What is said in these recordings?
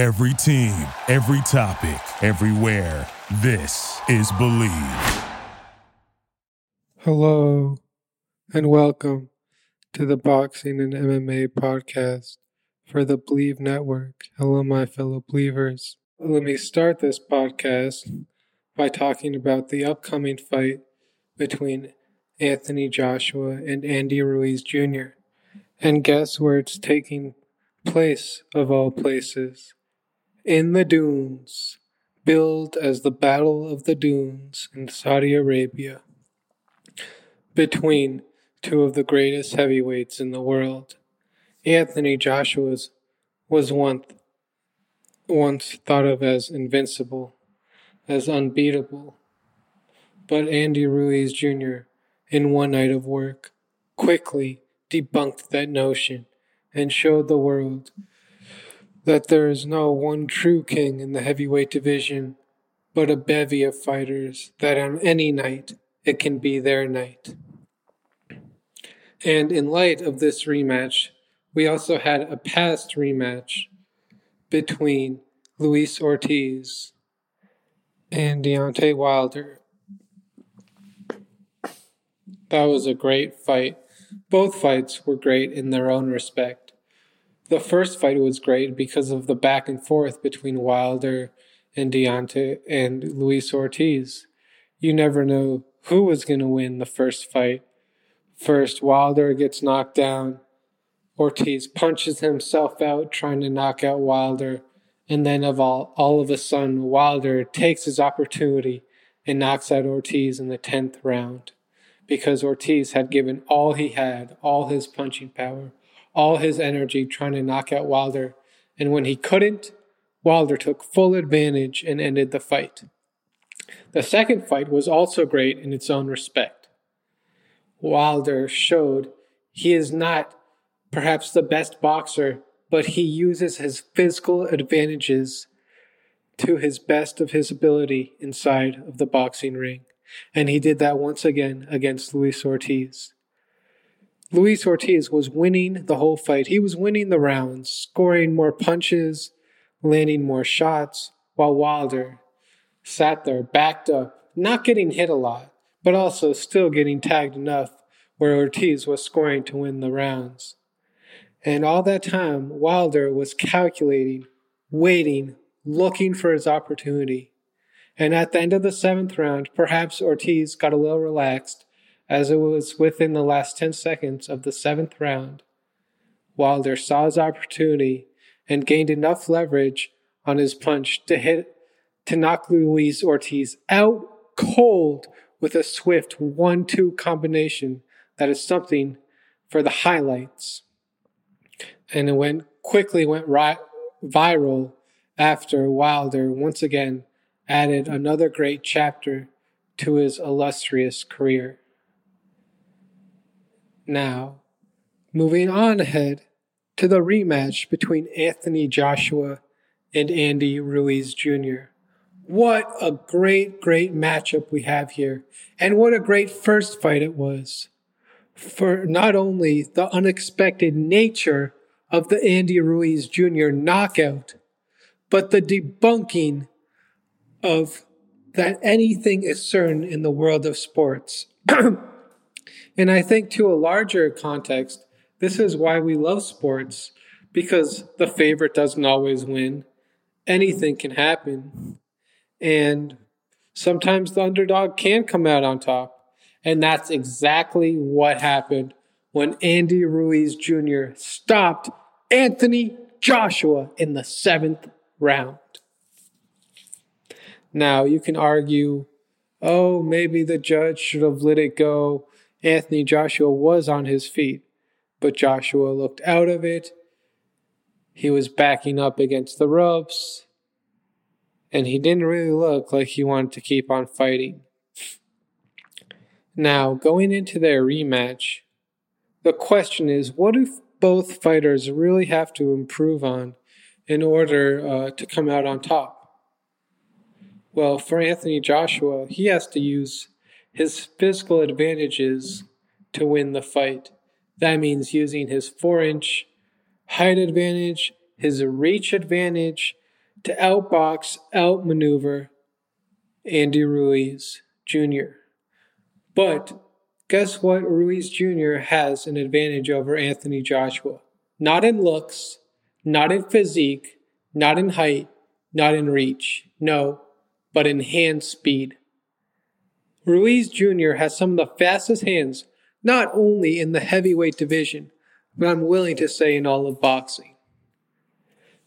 Every team, every topic, everywhere. This is Believe. Hello, and welcome to the Boxing and MMA podcast for the Believe Network. Hello, my fellow believers. Let me start this podcast by talking about the upcoming fight between Anthony Joshua and Andy Ruiz Jr. And guess where it's taking place, of all places? In the dunes, billed as the Battle of the Dunes in Saudi Arabia between two of the greatest heavyweights in the world. Anthony Joshua was once, once thought of as invincible, as unbeatable. But Andy Ruiz Jr., in one night of work, quickly debunked that notion and showed the world that there is no one true king in the heavyweight division, but a bevy of fighters that on any night it can be their night. And in light of this rematch, we also had a past rematch between Luis Ortiz and Deontay Wilder. That was a great fight. Both fights were great in their own respect. The first fight was great because of the back and forth between Wilder and Deontay and Luis Ortiz. You never know who was going to win the first fight. First, Wilder gets knocked down. Ortiz punches himself out trying to knock out Wilder. And then of all, all of a sudden, Wilder takes his opportunity and knocks out Ortiz in the 10th round because Ortiz had given all he had, all his punching power, all his energy trying to knock out Wilder. And when he couldn't, Wilder took full advantage and ended the fight. The second fight was also great in its own respect. Wilder showed he is not perhaps the best boxer, but he uses his physical advantages to his best of his ability inside of the boxing ring. And he did that once again against Luis Ortiz. Luis Ortiz was winning the whole fight. He was winning the rounds, scoring more punches, landing more shots, while Wilder sat there, backed up, not getting hit a lot, but also still getting tagged enough where Ortiz was scoring to win the rounds. And all that time, Wilder was calculating, waiting, looking for his opportunity. And at the end of the seventh round, perhaps Ortiz got a little relaxed as it was within the last 10 seconds of the seventh round. Wilder saw his opportunity and gained enough leverage on his punch to hit to knock Luis Ortiz out cold with a swift 1 2 combination that is something for the highlights. And it went quickly went right, viral after Wilder once again added another great chapter to his illustrious career. Now, moving on ahead to the rematch between Anthony Joshua and Andy Ruiz Jr. What a great, great matchup we have here. And what a great first fight it was. For not only the unexpected nature of the Andy Ruiz Jr. knockout, but the debunking of that anything is certain in the world of sports. and I think to a larger context, this is why we love sports, because the favorite doesn't always win. Anything can happen. And sometimes the underdog can come out on top. And that's exactly what happened when Andy Ruiz Jr. stopped Anthony Joshua in the seventh round. Now, you can argue, oh, maybe the judge should have let it go. Anthony Joshua was on his feet, but Joshua looked out of it. He was backing up against the ropes and he didn't really look like he wanted to keep on fighting. Now, going into their rematch, the question is what do both fighters really have to improve on in order uh, to come out on top? Well, for Anthony Joshua, he has to use his physical advantages to win the fight. That means using his four inch height advantage, his reach advantage, to outbox, outmaneuver Andy Ruiz Jr. But guess what? Ruiz Jr. has an advantage over Anthony Joshua. Not in looks, not in physique, not in height, not in reach. No, but in hand speed. Ruiz Jr. has some of the fastest hands, not only in the heavyweight division, but I'm willing to say in all of boxing.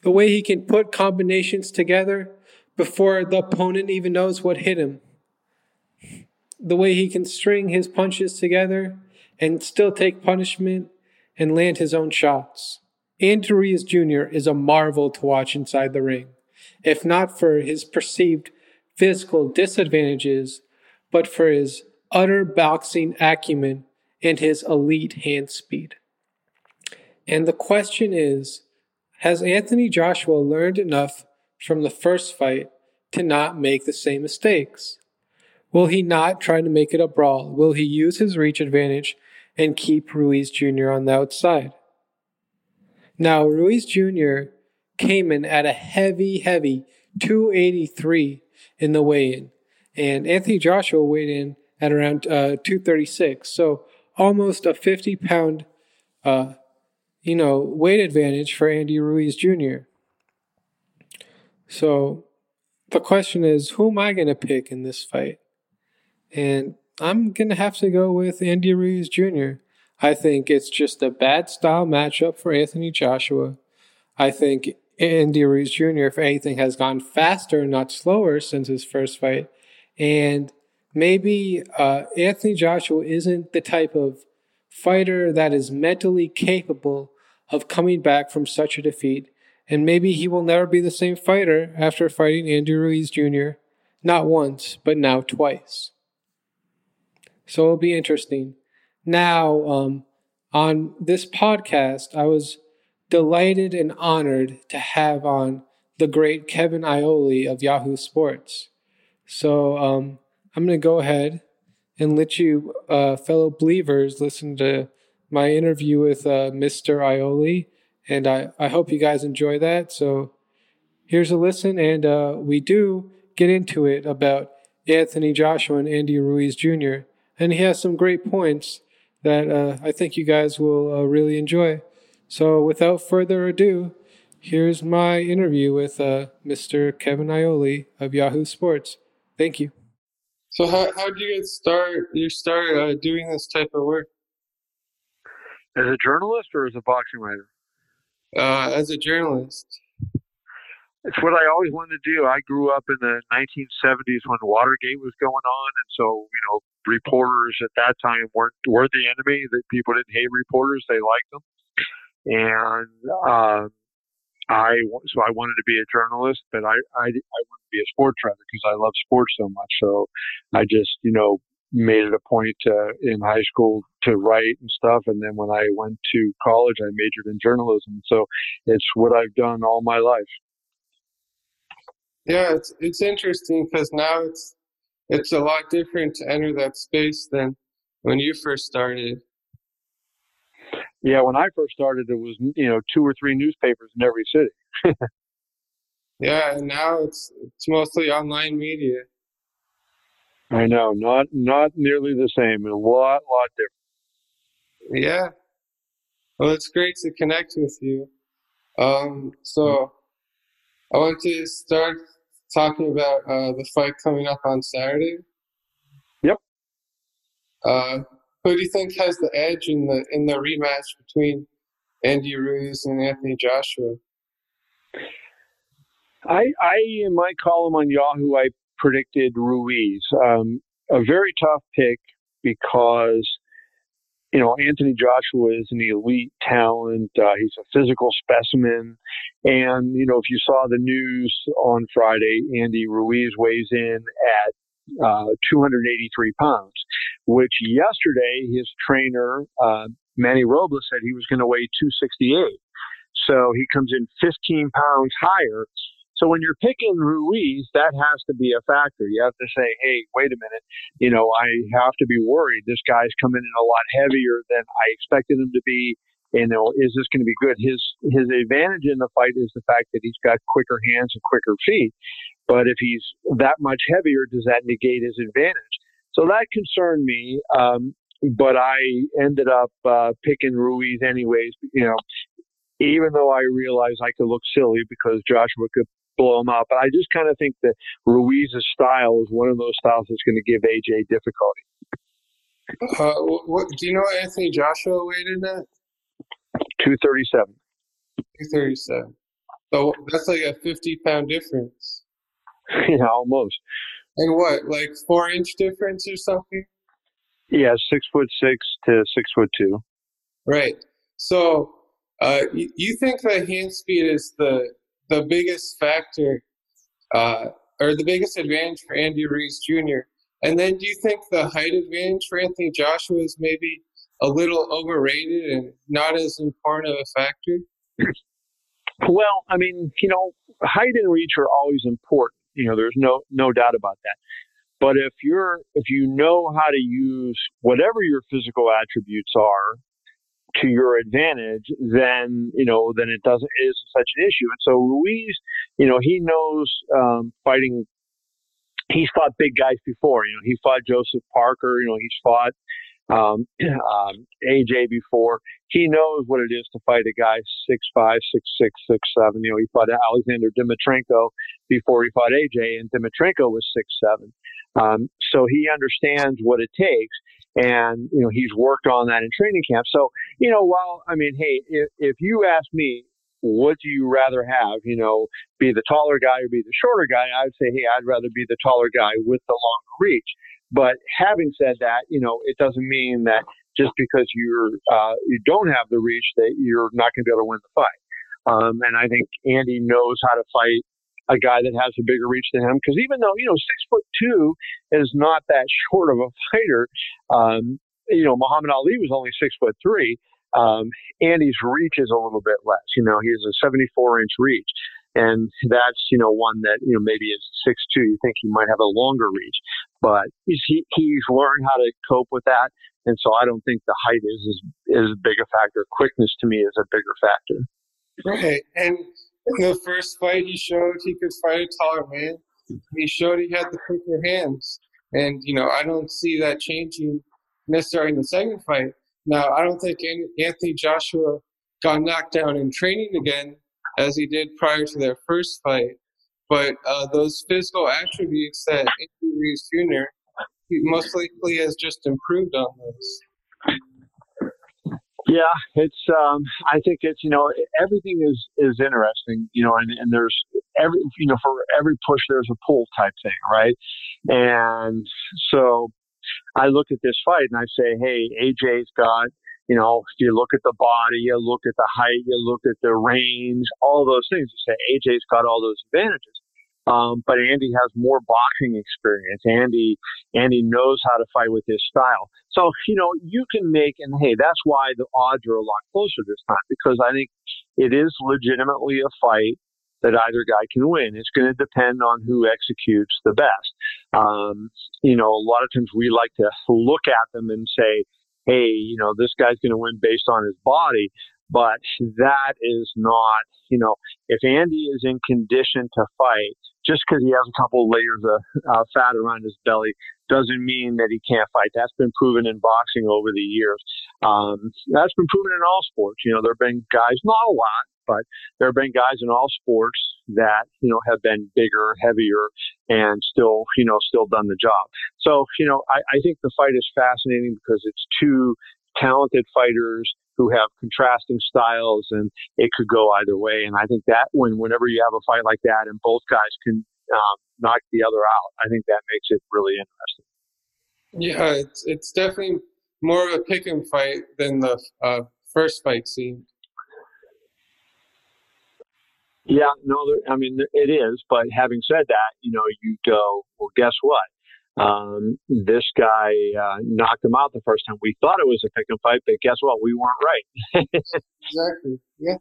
The way he can put combinations together before the opponent even knows what hit him. The way he can string his punches together and still take punishment and land his own shots. Andy Ruiz Jr. is a marvel to watch inside the ring, if not for his perceived physical disadvantages, but for his utter boxing acumen and his elite hand speed. And the question is Has Anthony Joshua learned enough from the first fight to not make the same mistakes? Will he not try to make it a brawl? Will he use his reach advantage and keep Ruiz Jr. on the outside? Now, Ruiz Jr. came in at a heavy, heavy 283 in the weigh in, and Anthony Joshua weighed in at around uh, 236. So almost a 50 pound, uh, you know, weight advantage for Andy Ruiz Jr. So the question is, who am I going to pick in this fight? And I'm going to have to go with Andy Ruiz Jr. I think it's just a bad style matchup for Anthony Joshua. I think Andy Ruiz Jr., if anything, has gone faster, not slower, since his first fight. And maybe uh, Anthony Joshua isn't the type of fighter that is mentally capable of coming back from such a defeat. And maybe he will never be the same fighter after fighting Andy Ruiz Jr., not once, but now twice. So it'll be interesting. Now, um, on this podcast, I was delighted and honored to have on the great Kevin Iole of Yahoo Sports. So um, I'm going to go ahead and let you, uh, fellow believers, listen to my interview with uh, Mr. Iole. And I, I hope you guys enjoy that. So here's a listen. And uh, we do get into it about Anthony Joshua and Andy Ruiz Jr. And he has some great points that uh, I think you guys will uh, really enjoy. So, without further ado, here's my interview with uh, Mr. Kevin Iole of Yahoo Sports. Thank you. So, how how did you get start? You start uh, doing this type of work as a journalist or as a boxing writer? Uh, as a journalist. It's what I always wanted to do. I grew up in the 1970s when Watergate was going on, and so you know reporters at that time weren't were the enemy. That people didn't hate reporters; they liked them. And um, I so I wanted to be a journalist, but I I, I wanted to be a sports writer because I love sports so much. So I just you know made it a point to, in high school to write and stuff. And then when I went to college, I majored in journalism. So it's what I've done all my life. Yeah, it's it's interesting because now it's it's a lot different to enter that space than when you first started. Yeah, when I first started, it was you know two or three newspapers in every city. yeah, and now it's it's mostly online media. I know, not not nearly the same, a lot lot different. Yeah. Well, it's great to connect with you. Um, so I want to start talking about uh, the fight coming up on Saturday. Yep. Uh, who do you think has the edge in the in the rematch between Andy Ruiz and Anthony Joshua? I, I in my column on Yahoo, I predicted Ruiz. Um, a very tough pick because you know, Anthony Joshua is an elite talent. Uh, he's a physical specimen. And, you know, if you saw the news on Friday, Andy Ruiz weighs in at uh, 283 pounds, which yesterday his trainer, uh, Manny Robles, said he was going to weigh 268. So he comes in 15 pounds higher. So when you're picking Ruiz, that has to be a factor. You have to say, hey, wait a minute, you know, I have to be worried. This guy's coming in a lot heavier than I expected him to be. know, is this going to be good? His his advantage in the fight is the fact that he's got quicker hands and quicker feet. But if he's that much heavier, does that negate his advantage? So that concerned me. Um, but I ended up uh, picking Ruiz anyways. You know, even though I realized I could look silly because Joshua could blow him out, But I just kind of think that Ruiz's style is one of those styles that's going to give AJ difficulty. Uh, what, do you know what Anthony Joshua weighed in at? 237. 237. So that's like a 50 pound difference. yeah, almost. And what, like four inch difference or something? Yeah, six foot six to six foot two. Right. So, uh, you, you think that hand speed is the the biggest factor, uh, or the biggest advantage for Andy Ruiz Jr. And then, do you think the height advantage for Anthony Joshua is maybe a little overrated and not as important of a factor? Well, I mean, you know, height and reach are always important. You know, there's no no doubt about that. But if you're if you know how to use whatever your physical attributes are to your advantage, then you know then it doesn't isn't such an issue. And so Ruiz, you know, he knows um, fighting. He's fought big guys before. You know, he fought Joseph Parker. You know, he's fought um, um, AJ before. He knows what it is to fight a guy six five, six six, six seven. You know, he fought Alexander Dimitrenko before he fought AJ, and Dimitrenko was six seven. Um, so he understands what it takes, and you know he's worked on that in training camp. So you know, while I mean, hey, if, if you ask me, what do you rather have? You know, be the taller guy or be the shorter guy? I'd say, hey, I'd rather be the taller guy with the longer reach. But having said that, you know, it doesn't mean that just because you're uh, you don't have the reach that you're not going to be able to win the fight. Um, and I think Andy knows how to fight a guy that has a bigger reach than him. Because even though you know six foot two is not that short of a fighter, um, you know Muhammad Ali was only six foot three. Um, Andy's reach is a little bit less. You know, he has a 74 inch reach. And that's, you know, one that, you know, maybe is six two. You think he might have a longer reach, but he's, he, he's learned how to cope with that. And so I don't think the height is, is, is a bigger factor. Quickness to me is a bigger factor. Right. And in the first fight, he showed he could fight a taller man. He showed he had the quicker hands. And, you know, I don't see that changing necessarily in the second fight. Now, I don't think Anthony Joshua got knocked down in training again as he did prior to their first fight. But uh, those physical attributes that Anthony Ruiz Jr. He most likely has just improved on those. Yeah, it's. Um, I think it's. You know, everything is is interesting. You know, and, and there's every. You know, for every push, there's a pull type thing, right? And so, I look at this fight and I say, hey, AJ's got. You know, if you look at the body, you look at the height, you look at the range, all those things. You say AJ's got all those advantages. Um, but Andy has more boxing experience. Andy, Andy knows how to fight with his style. So, you know, you can make, and hey, that's why the odds are a lot closer this time because I think it is legitimately a fight that either guy can win. It's going to depend on who executes the best. Um, you know, a lot of times we like to look at them and say, hey, you know, this guy's going to win based on his body. But that is not, you know, if Andy is in condition to fight, just because he has a couple of layers of uh, fat around his belly doesn't mean that he can't fight. That's been proven in boxing over the years. Um, that's been proven in all sports. You know, there have been guys, not a lot, but there have been guys in all sports that you know have been bigger, heavier, and still you know still done the job. So you know, I, I think the fight is fascinating because it's two talented fighters who have contrasting styles and it could go either way. And I think that when, whenever you have a fight like that and both guys can um, knock the other out, I think that makes it really interesting. Yeah, it's, it's definitely more of a pick and fight than the uh, first fight seemed. Yeah, no, I mean, it is. But having said that, you know, you go, well, guess what? Um, this guy uh, knocked him out the first time. We thought it was a pick and fight, but guess what? We weren't right. exactly. Yeah.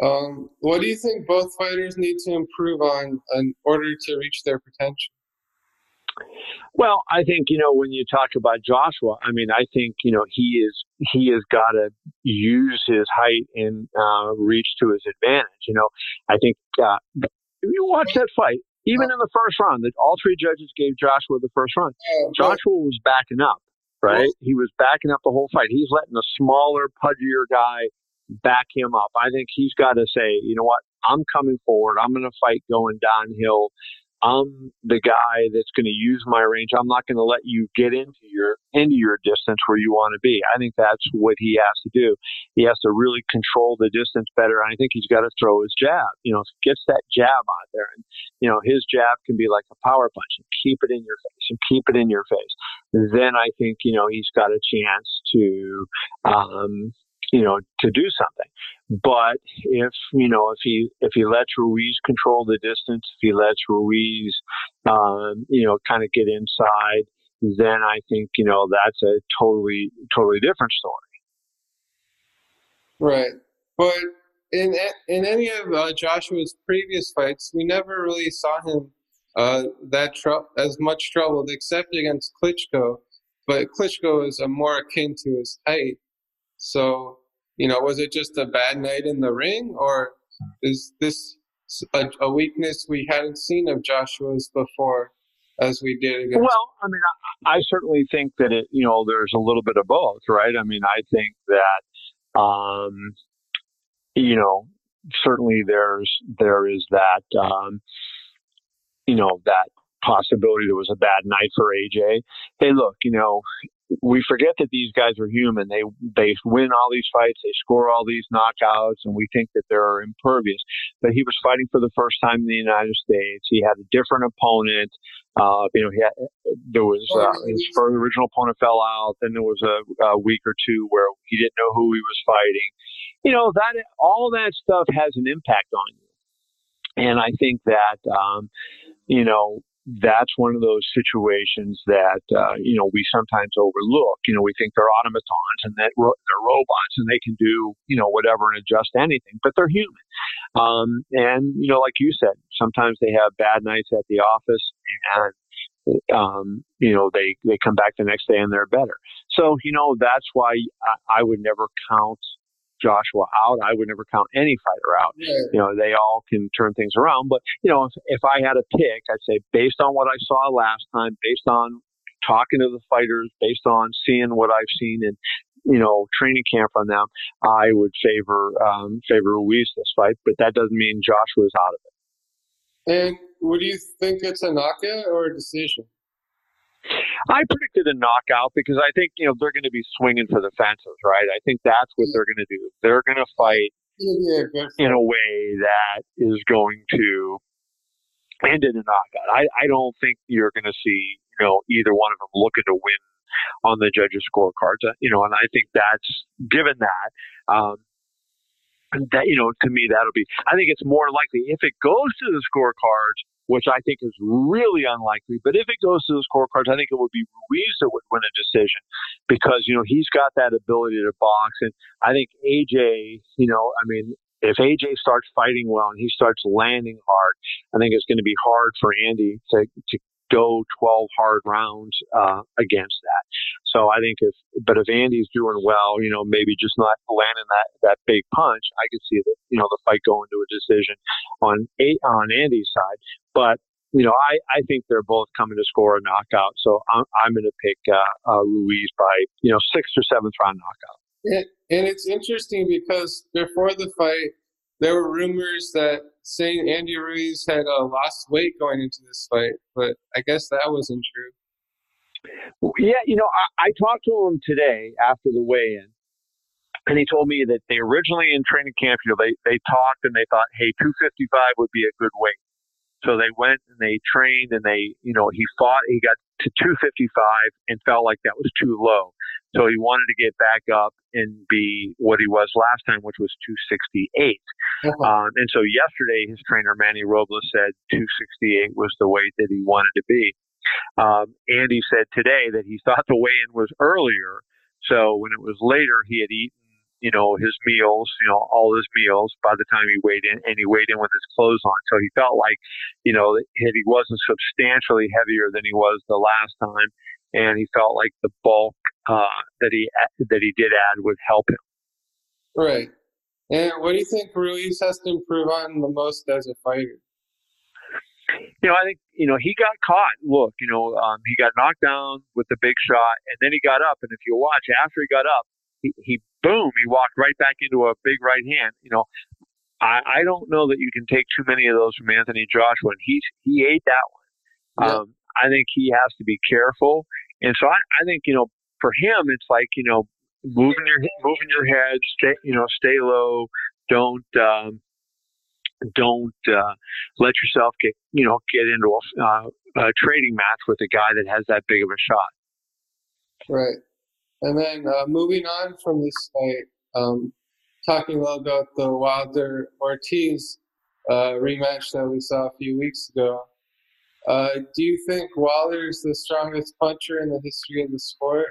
Um, what do you think both fighters need to improve on in order to reach their potential? Well, I think you know when you talk about Joshua, I mean, I think you know he is he has got to use his height and uh, reach to his advantage. You know, I think uh, if you watch that fight, even in the first round, that all three judges gave Joshua the first round. Joshua was backing up, right? He was backing up the whole fight. He's letting a smaller, pudgier guy back him up. I think he's got to say, you know what? I'm coming forward. I'm going to fight going downhill. I'm the guy that's going to use my range. I'm not going to let you get into your into your distance where you want to be. I think that's what he has to do. He has to really control the distance better. I think he's got to throw his jab. You know, gets that jab out there, and you know his jab can be like a power punch and keep it in your face and keep it in your face. Then I think you know he's got a chance to um, you know, to do something. But if you know, if he if he lets Ruiz control the distance, if he lets Ruiz, um, you know, kind of get inside, then I think you know that's a totally totally different story. Right, but in in any of uh, Joshua's previous fights, we never really saw him uh, that tr- as much trouble, except against Klitschko. But Klitschko is a more akin to his height. So, you know, was it just a bad night in the ring, or is this a, a weakness we hadn't seen of Joshua's before, as we did against? Well, I mean, I, I certainly think that it, you know, there's a little bit of both, right? I mean, I think that, um, you know, certainly there's there is that, um, you know, that possibility there was a bad night for AJ. Hey, look, you know, we forget that these guys are human. They they win all these fights, they score all these knockouts, and we think that they're impervious. But he was fighting for the first time in the United States. He had a different opponent. Uh, you know, he had, there was uh, his first original opponent fell out. Then there was a, a week or two where he didn't know who he was fighting. You know that all that stuff has an impact on you, and I think that um, you know that's one of those situations that uh, you know we sometimes overlook. You know, we think they're automatons and that ro- they're robots and they can do you know whatever and adjust anything, but they're human. Um, and you know, like you said, sometimes they have bad nights at the office and. Um, you know, they, they come back the next day and they're better. So, you know, that's why I, I would never count Joshua out. I would never count any fighter out. You know, they all can turn things around. But, you know, if, if I had a pick, I'd say based on what I saw last time, based on talking to the fighters, based on seeing what I've seen in, you know, training camp on them, I would favor um, favor Ruiz this fight. But that doesn't mean Joshua's out of it. And do you think it's a knockout or a decision? I predicted a knockout because I think you know they're going to be swinging for the fences, right? I think that's what they're going to do. They're going to fight in a way that is going to end in a knockout. I, I don't think you're going to see you know either one of them looking to win on the judges' scorecards. Uh, you know, and I think that's given that. Um, that you know, to me, that'll be. I think it's more likely if it goes to the scorecards which I think is really unlikely. But if it goes to the scorecards, I think it would be Ruiz that would win a decision because, you know, he's got that ability to box. And I think AJ, you know, I mean, if AJ starts fighting well and he starts landing hard, I think it's going to be hard for Andy to, to go 12 hard rounds uh, against that. So I think if, but if Andy's doing well, you know, maybe just not landing that that big punch, I could see that you know the fight going to a decision on eight on Andy's side. But you know, I, I think they're both coming to score a knockout. So I'm, I'm going to pick uh, uh, Ruiz by, you know, sixth or seventh round knockout. And, and it's interesting because before the fight, there were rumors that saying Andy Ruiz had uh, lost weight going into this fight, but I guess that wasn't true. Yeah, you know, I, I talked to him today after the weigh-in, and he told me that they originally in training camp, you know, they they talked and they thought, hey, 255 would be a good weight. So they went and they trained and they, you know, he fought, he got to 255 and felt like that was too low. So he wanted to get back up and be what he was last time, which was 268. Uh-huh. Um, and so yesterday, his trainer, Manny Robles, said 268 was the weight that he wanted to be. Um, Andy said today that he thought the weigh in was earlier. So when it was later, he had eaten you know, his meals, you know, all his meals by the time he weighed in, and he weighed in with his clothes on. So he felt like, you know, that he wasn't substantially heavier than he was the last time, and he felt like the bulk uh, that he that he did add would help him. Right. And what do you think Ruiz has to improve on the most as a fighter? You know, I think you know he got caught. Look, you know, um, he got knocked down with the big shot, and then he got up. And if you watch after he got up, he, he boom, he walked right back into a big right hand. You know, I, I don't know that you can take too many of those from Anthony Joshua, and he he ate that one. Yeah. Um, I think he has to be careful, and so I, I think you know for him it's like you know moving your moving your head, stay you know stay low, don't um, don't uh, let yourself get you know get into a, uh, a trading match with a guy that has that big of a shot. Right, and then uh, moving on from this fight, um, talking a little about the Wilder Ortiz uh, rematch that we saw a few weeks ago. Uh, do you think Wilder is the strongest puncher in the history of the sport?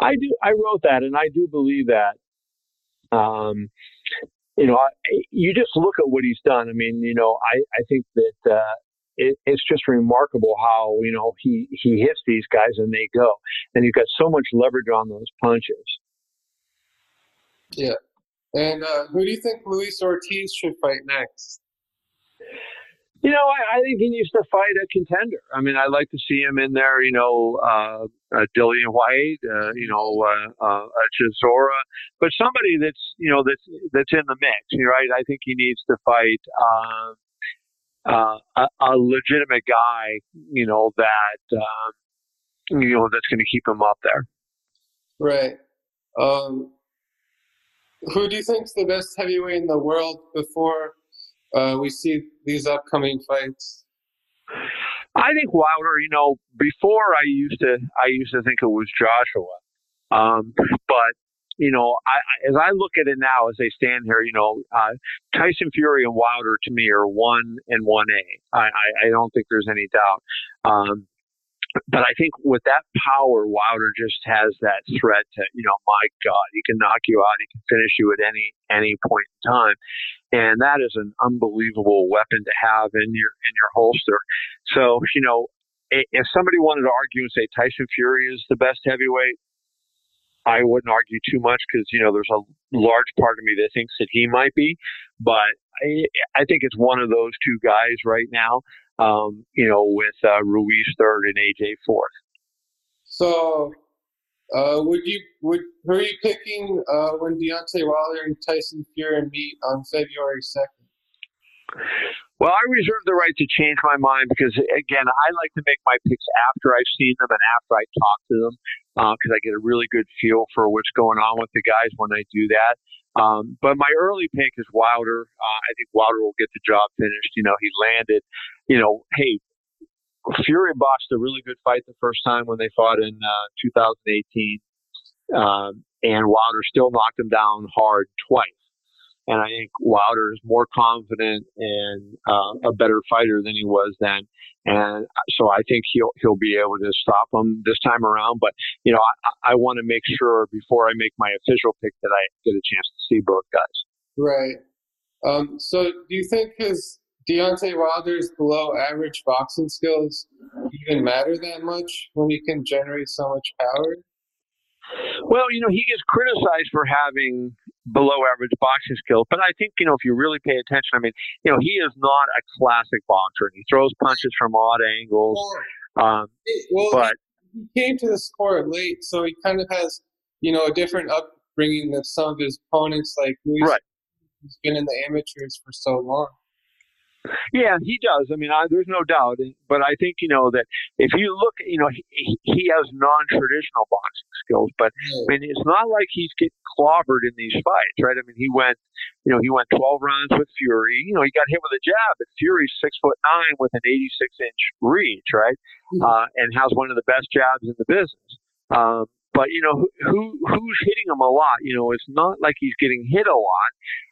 I do. I wrote that, and I do believe that. Um, you know, I, you just look at what he's done. I mean, you know, I, I think that uh, it, it's just remarkable how you know he he hits these guys and they go, and he's got so much leverage on those punches. Yeah, and uh, who do you think Luis Ortiz should fight next? You know, I, I think he needs to fight a contender. I mean, I'd like to see him in there. You know, uh, uh, Dillian Whyte, uh, you know, uh, uh, Chisora, but somebody that's you know that's that's in the mix, right? I think he needs to fight um, uh, a, a legitimate guy, you know, that um, you know that's going to keep him up there. Right. Um, who do you think's the best heavyweight in the world before uh, we see these upcoming fights? I think Wilder. You know, before I used to, I used to think it was Joshua, um, but you know, I, as I look at it now, as they stand here, you know, uh, Tyson Fury and Wilder to me are one and one A. I, I, I don't think there's any doubt. Um, but I think with that power, Wilder just has that threat to, you know, my God, he can knock you out, he can finish you at any any point in time, and that is an unbelievable weapon to have in your in your holster. So, you know, if somebody wanted to argue and say Tyson Fury is the best heavyweight, I wouldn't argue too much because you know there's a large part of me that thinks that he might be, but I, I think it's one of those two guys right now um, you know, with uh, Ruiz third and AJ fourth. So, uh, would you would who are you picking uh, when Deontay Wilder and Tyson Fury meet on February second? Well, I reserve the right to change my mind because, again, I like to make my picks after I've seen them and after I talk to them because uh, I get a really good feel for what's going on with the guys when I do that. Um, but my early pick is Wilder. Uh, I think Wilder will get the job finished. You know, he landed, you know, hey, Fury boxed a really good fight the first time when they fought in uh, 2018. Um, and Wilder still knocked him down hard twice. And I think Wilder is more confident and uh, a better fighter than he was then. And so I think he'll he'll be able to stop him this time around. But you know, I, I want to make sure before I make my official pick that I get a chance to see both guys. Right. Um, so do you think his Deontay Wilder's below average boxing skills even matter that much when he can generate so much power? Well, you know, he gets criticized for having below average boxing skills, but I think, you know, if you really pay attention, I mean, you know, he is not a classic boxer. He throws punches from odd angles. Um, well, but he came to the sport late, so he kind of has, you know, a different upbringing than some of his opponents, like Luis, right. who's been in the amateurs for so long. Yeah, he does. I mean, I, there's no doubt. But I think you know that if you look, you know, he, he has non-traditional boxing skills. But I mean, it's not like he's getting clobbered in these fights, right? I mean, he went, you know, he went 12 rounds with Fury. You know, he got hit with a jab, but Fury's six foot nine with an 86 inch reach, right? Mm-hmm. Uh, and has one of the best jabs in the business. Um, but you know, who who's hitting him a lot? You know, it's not like he's getting hit a lot.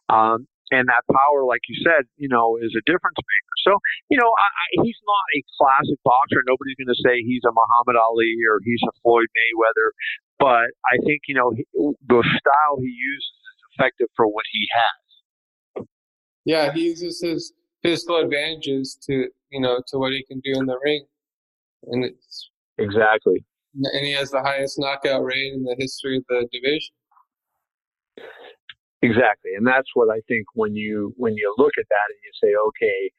Um, and that power, like you said, you know, is a difference maker. So, you know, I, I, he's not a classic boxer. Nobody's going to say he's a Muhammad Ali or he's a Floyd Mayweather, but I think you know he, the style he uses is effective for what he has. Yeah, he uses his physical advantages to you know to what he can do in the ring, and it's exactly. And he has the highest knockout rate in the history of the division. Exactly, and that's what I think when you when you look at that and you say, okay,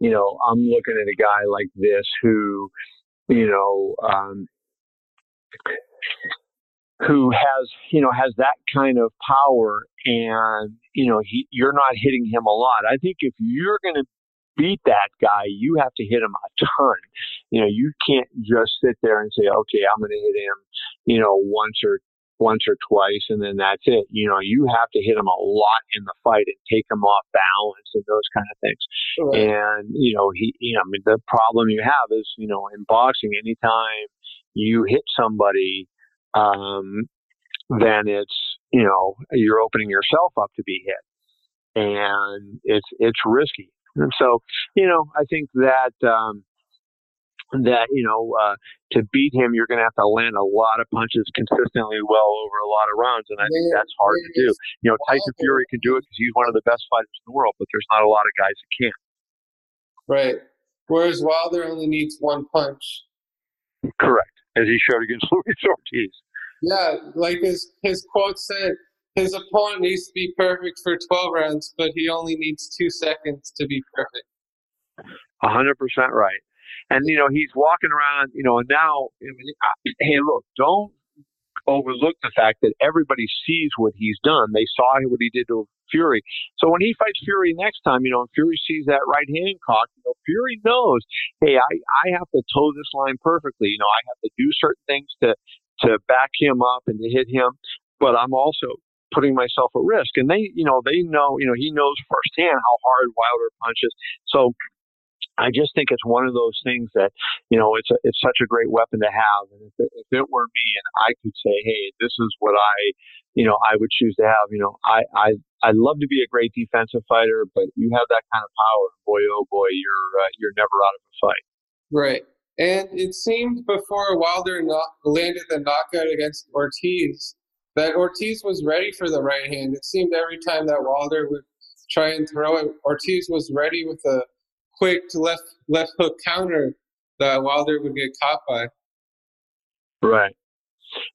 you know, I'm looking at a guy like this who, you know, um, who has you know has that kind of power and you know he you're not hitting him a lot. I think if you're going to beat that guy you have to hit him a ton. You know you can't just sit there and say okay i'm going to hit him you know once or once or twice and then that's it you know you have to hit him a lot in the fight and take him off balance and those kind of things right. and you know he you know I mean, the problem you have is you know in boxing anytime you hit somebody um, then it's you know you're opening yourself up to be hit, and it's it's risky. And so you know I think that um, that you know uh, to beat him you're going to have to land a lot of punches consistently well over a lot of rounds, and I think that's hard to do. You know Tyson Fury can do it because he's one of the best fighters in the world, but there's not a lot of guys that can. Right. Whereas Wilder only needs one punch. Correct, as he showed against Luis Ortiz. Yeah, like his his quote said, his opponent needs to be perfect for 12 rounds, but he only needs two seconds to be perfect. Hundred percent right. And you know he's walking around, you know, and now, hey, look, don't overlook the fact that everybody sees what he's done. They saw what he did to Fury. So when he fights Fury next time, you know, and Fury sees that right hand cock, you know, Fury knows, hey, I, I have to toe this line perfectly. You know, I have to do certain things to to back him up and to hit him, but I'm also putting myself at risk. And they, you know, they know, you know, he knows firsthand how hard Wilder punches. So I just think it's one of those things that, you know, it's a, it's such a great weapon to have. And if it, if it were me and I could say, hey, this is what I, you know, I would choose to have, you know, I, I, I'd love to be a great defensive fighter, but you have that kind of power. Boy, oh boy, you're, uh, you're never out of a fight. Right. And it seemed before Wilder landed the knockout against Ortiz that Ortiz was ready for the right hand. It seemed every time that Wilder would try and throw it, Ortiz was ready with a quick left left hook counter that Wilder would get caught by. Right.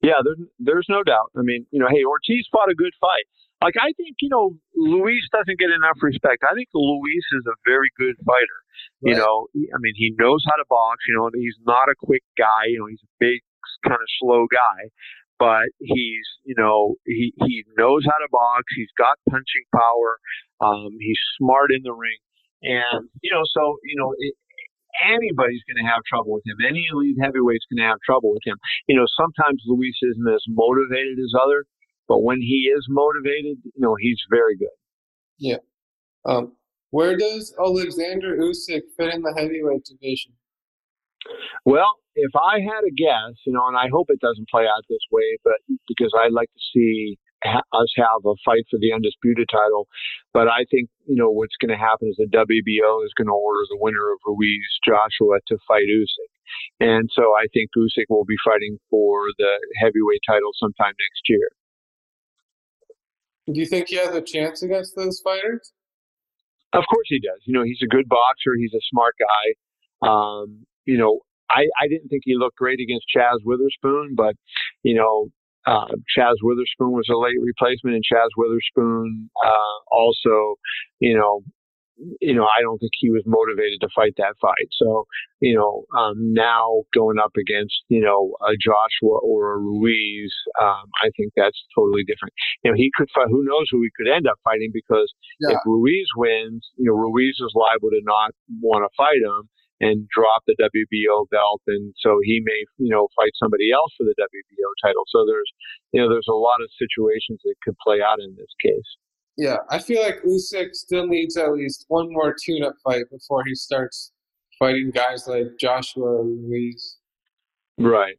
Yeah, there's there's no doubt. I mean, you know, hey, Ortiz fought a good fight. Like I think, you know, Luis doesn't get enough respect. I think Luis is a very good fighter. Right. You know, I mean, he knows how to box. You know, he's not a quick guy. You know, he's a big, kind of slow guy, but he's, you know, he he knows how to box. He's got punching power. Um, he's smart in the ring, and you know, so you know, it, anybody's going to have trouble with him. Any elite heavyweight's going to have trouble with him. You know, sometimes Luis isn't as motivated as other, but when he is motivated, you know, he's very good. Yeah. Um, where does Alexander Usyk fit in the heavyweight division? Well, if I had a guess, you know, and I hope it doesn't play out this way, but because I'd like to see ha- us have a fight for the undisputed title, but I think you know what's going to happen is the WBO is going to order the winner of Ruiz Joshua to fight Usyk, and so I think Usyk will be fighting for the heavyweight title sometime next year. Do you think he has a chance against those fighters? Of course he does. You know, he's a good boxer. He's a smart guy. Um, you know, I, I didn't think he looked great against Chazz Witherspoon, but, you know, uh, Chazz Witherspoon was a late replacement, and Chazz Witherspoon uh, also, you know, you know, I don't think he was motivated to fight that fight. So, you know, um, now going up against, you know, a Joshua or a Ruiz, um, I think that's totally different. You know, he could fight, who knows who he could end up fighting because yeah. if Ruiz wins, you know, Ruiz is liable to not want to fight him and drop the WBO belt. And so he may, you know, fight somebody else for the WBO title. So there's, you know, there's a lot of situations that could play out in this case. Yeah, I feel like Usyk still needs at least one more tune-up fight before he starts fighting guys like Joshua Ruiz. Right.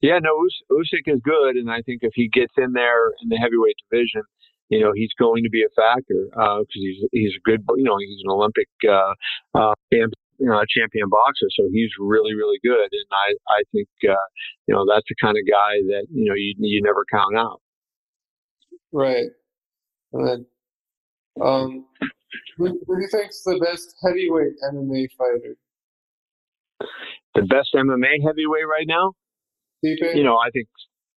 Yeah, no, Us- Usyk is good, and I think if he gets in there in the heavyweight division, you know, he's going to be a factor because uh, he's he's a good, you know, he's an Olympic uh, uh, champion. You know a champion boxer, so he's really really good, and I I think uh, you know that's the kind of guy that you know you you never count out. Right. And then, um, who, who do you think's the best heavyweight MMA fighter? The best MMA heavyweight right now? Stipe? You know, I think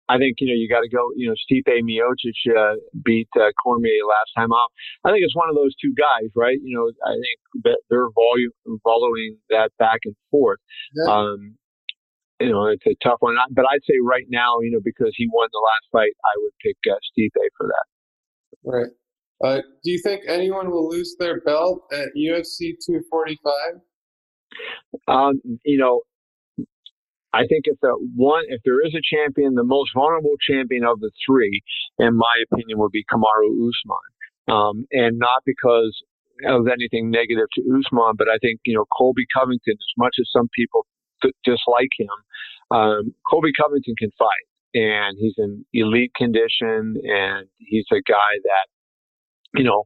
I think you know you got to go. You know, Stipe Miocic uh, beat uh, Cormier last time out. I think it's one of those two guys, right? You know, I think that they're volume, following that back and forth. Yeah. Um, you know, it's a tough one. But I'd say right now, you know, because he won the last fight, I would pick uh, Stipe for that. Right. Uh, do you think anyone will lose their belt at UFC 245? Um, you know, I think if the one, if there is a champion, the most vulnerable champion of the three, in my opinion, would be Kamaru Usman. Um, and not because of anything negative to Usman, but I think you know Colby Covington, as much as some people dislike him, um, Colby Covington can fight, and he's in elite condition, and he's a guy that, you know,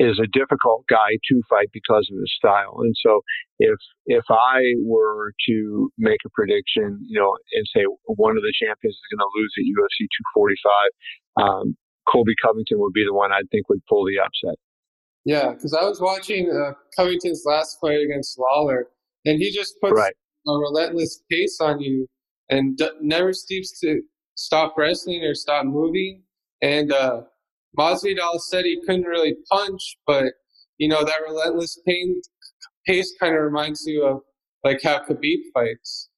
is a difficult guy to fight because of his style. And so, if if I were to make a prediction, you know, and say one of the champions is going to lose at UFC 245, um, Colby Covington would be the one I think would pull the upset. Yeah, because I was watching uh, Covington's last fight against Lawler, and he just puts right a relentless pace on you and d- never seems to stop wrestling or stop moving. And uh, Masvidal said he couldn't really punch, but you know that relentless pain pace kind of reminds you of like how Khabib fights.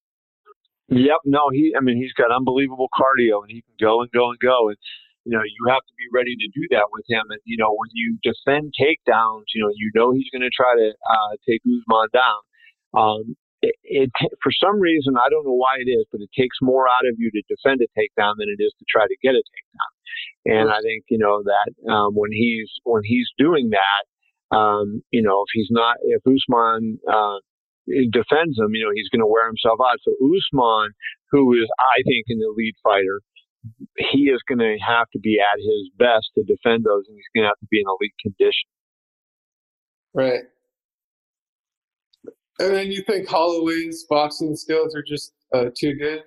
Yep, no, he. I mean, he's got unbelievable cardio, and he can go and go and go, and you know you have to be ready to do that with him. And you know when you defend takedowns, you know you know he's going to try to uh, take Usman down. Um, it, it, for some reason I don't know why it is, but it takes more out of you to defend a takedown than it is to try to get a takedown. And I think you know that um, when he's when he's doing that, um, you know, if he's not if Usman uh, defends him, you know, he's going to wear himself out. So Usman, who is I think an elite fighter, he is going to have to be at his best to defend those, and he's going to have to be in elite condition. Right. And then you think Holloway's boxing skills are just uh, too good?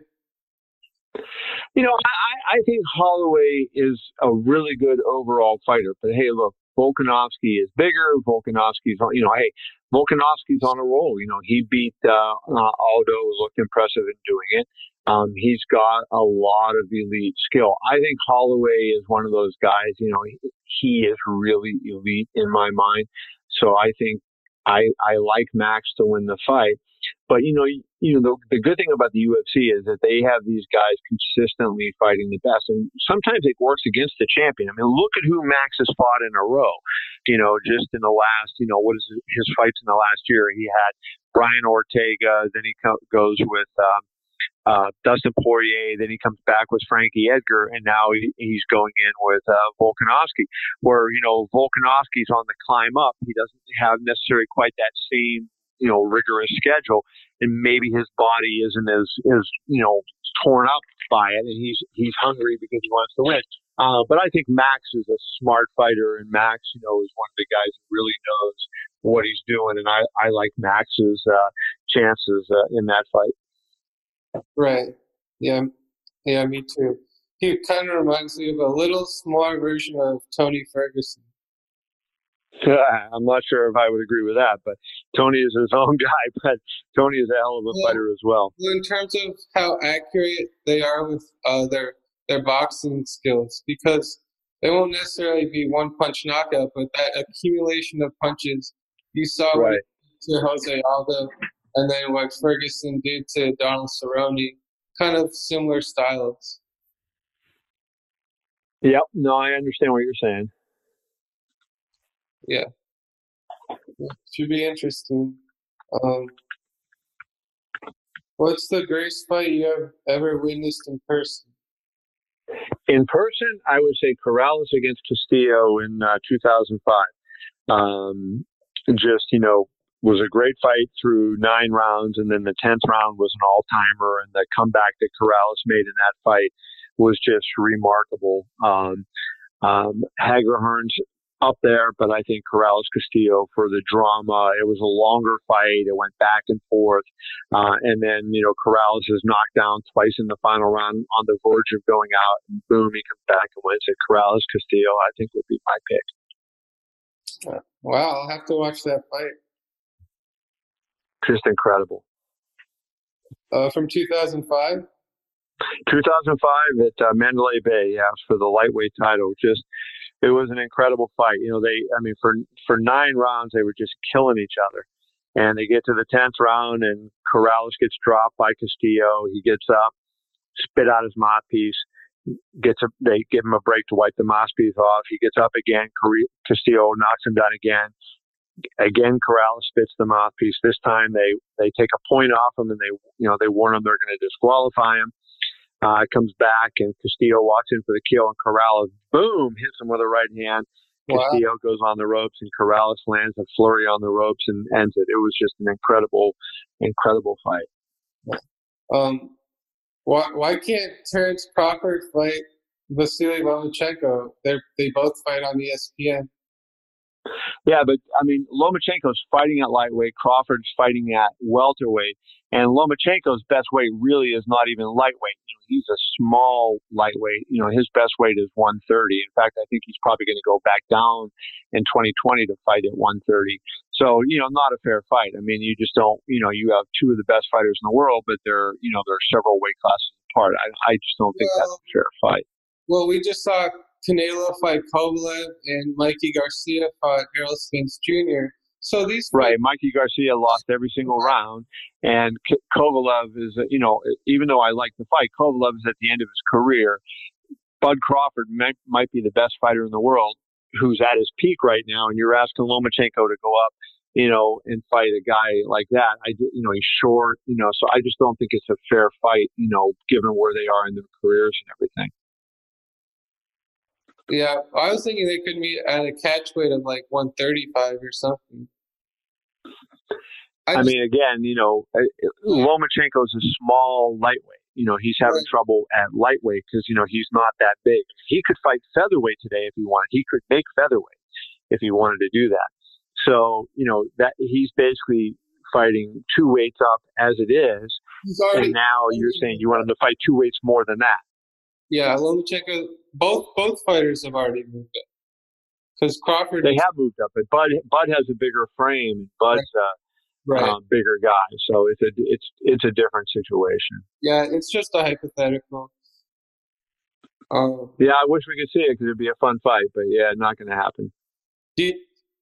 You know, I, I think Holloway is a really good overall fighter. But hey, look, Volkanovski is bigger. Volkanovski's on, you know, hey, Volkanovski's on a roll. You know, he beat uh, uh, Aldo, looked impressive in doing it. Um, he's got a lot of elite skill. I think Holloway is one of those guys, you know, he, he is really elite in my mind. So I think I, I like Max to win the fight. But you know, you know the, the good thing about the UFC is that they have these guys consistently fighting the best, and sometimes it works against the champion. I mean, look at who Max has fought in a row. You know, just in the last, you know, what is his fights in the last year? He had Brian Ortega, then he co- goes with um, uh, Dustin Poirier. Then he comes back with Frankie Edgar, and now he, he's going in with uh, Volkanovski. Where you know Volkanovski's on the climb up. He doesn't have necessarily quite that same you know rigorous schedule, and maybe his body isn't as as you know torn up by it, and he's he's hungry because he wants to win. Uh, but I think Max is a smart fighter, and Max, you know, is one of the guys who really knows what he's doing, and I, I like Max's uh, chances uh, in that fight. Right. Yeah. Yeah, me too. He kind of reminds me of a little smaller version of Tony Ferguson. I'm not sure if I would agree with that, but Tony is his own guy, but Tony is a hell of a fighter as well. well. In terms of how accurate they are with uh, their their boxing skills, because they won't necessarily be one punch knockout, but that accumulation of punches you saw right. to Jose Aldo and then what Ferguson did to Donald Cerrone, kind of similar styles. Yep. No, I understand what you're saying. Yeah. Should be interesting. Um, what's the greatest fight you have ever witnessed in person? In person, I would say Corrales against Castillo in uh, 2005. Um, just, you know, was a great fight through nine rounds, and then the tenth round was an all timer, and the comeback that Corrales made in that fight was just remarkable. Um, um, Hagler Hearns up there, but I think Corrales Castillo for the drama. It was a longer fight. It went back and forth. Uh, and then, you know, Corrales is knocked down twice in the final round on the verge of going out. And boom, he comes back and wins it. Corrales Castillo, I think, would be my pick. Wow, I'll have to watch that fight. Just incredible. Uh, from 2005? 2005 at uh, Mandalay Bay, yes, for the lightweight title. Just it was an incredible fight. You know, they, I mean, for for nine rounds, they were just killing each other. And they get to the tenth round, and Corrales gets dropped by Castillo. He gets up, spit out his mouthpiece, gets a, they give him a break to wipe the mouthpiece off. He gets up again. Castillo knocks him down again. Again, Corrales spits the mouthpiece. This time they they take a point off him, and they you know they warn him they're going to disqualify him. Uh, comes back and Castillo walks in for the kill and Corrales, boom, hits him with a right hand. Wow. Castillo goes on the ropes and Corrales lands a flurry on the ropes and ends it. It was just an incredible, incredible fight. Um, why, why can't Terrence Crawford fight Vasily Lomachenko? They they both fight on ESPN. Yeah, but I mean, Lomachenko's fighting at lightweight. Crawford's fighting at welterweight, and Lomachenko's best weight really is not even lightweight. You know, he's a small lightweight. You know, his best weight is 130. In fact, I think he's probably going to go back down in 2020 to fight at 130. So, you know, not a fair fight. I mean, you just don't. You know, you have two of the best fighters in the world, but they're you know they're several weight classes apart. I, I just don't think well, that's a fair fight. Well, we just saw Canelo fight Kovalev and Mikey Garcia fought Errol Spence Jr. So these right, Mikey Garcia lost every single round, and Kovalev is you know even though I like the fight, Kovalev is at the end of his career. Bud Crawford might, might be the best fighter in the world, who's at his peak right now, and you're asking Lomachenko to go up, you know, and fight a guy like that. I you know he's short, you know, so I just don't think it's a fair fight, you know, given where they are in their careers and everything. Yeah, I was thinking they could meet at a catch weight of like 135 or something. I, I mean, again, you know, uh, Lomachenko is a small lightweight. You know, he's having right. trouble at lightweight because you know he's not that big. He could fight featherweight today if he wanted. He could make featherweight if he wanted to do that. So you know that he's basically fighting two weights up as it is, and now you're saying you want him to fight two weights more than that. Yeah, Lomachenko. Both both fighters have already moved up. Because Crawford, they have moved up, but Bud Bud has a bigger frame. Bud's right. a right. Um, bigger guy, so it's a it's it's a different situation. Yeah, it's just a hypothetical. Um, yeah, I wish we could see it because it'd be a fun fight, but yeah, not going to happen. Do you,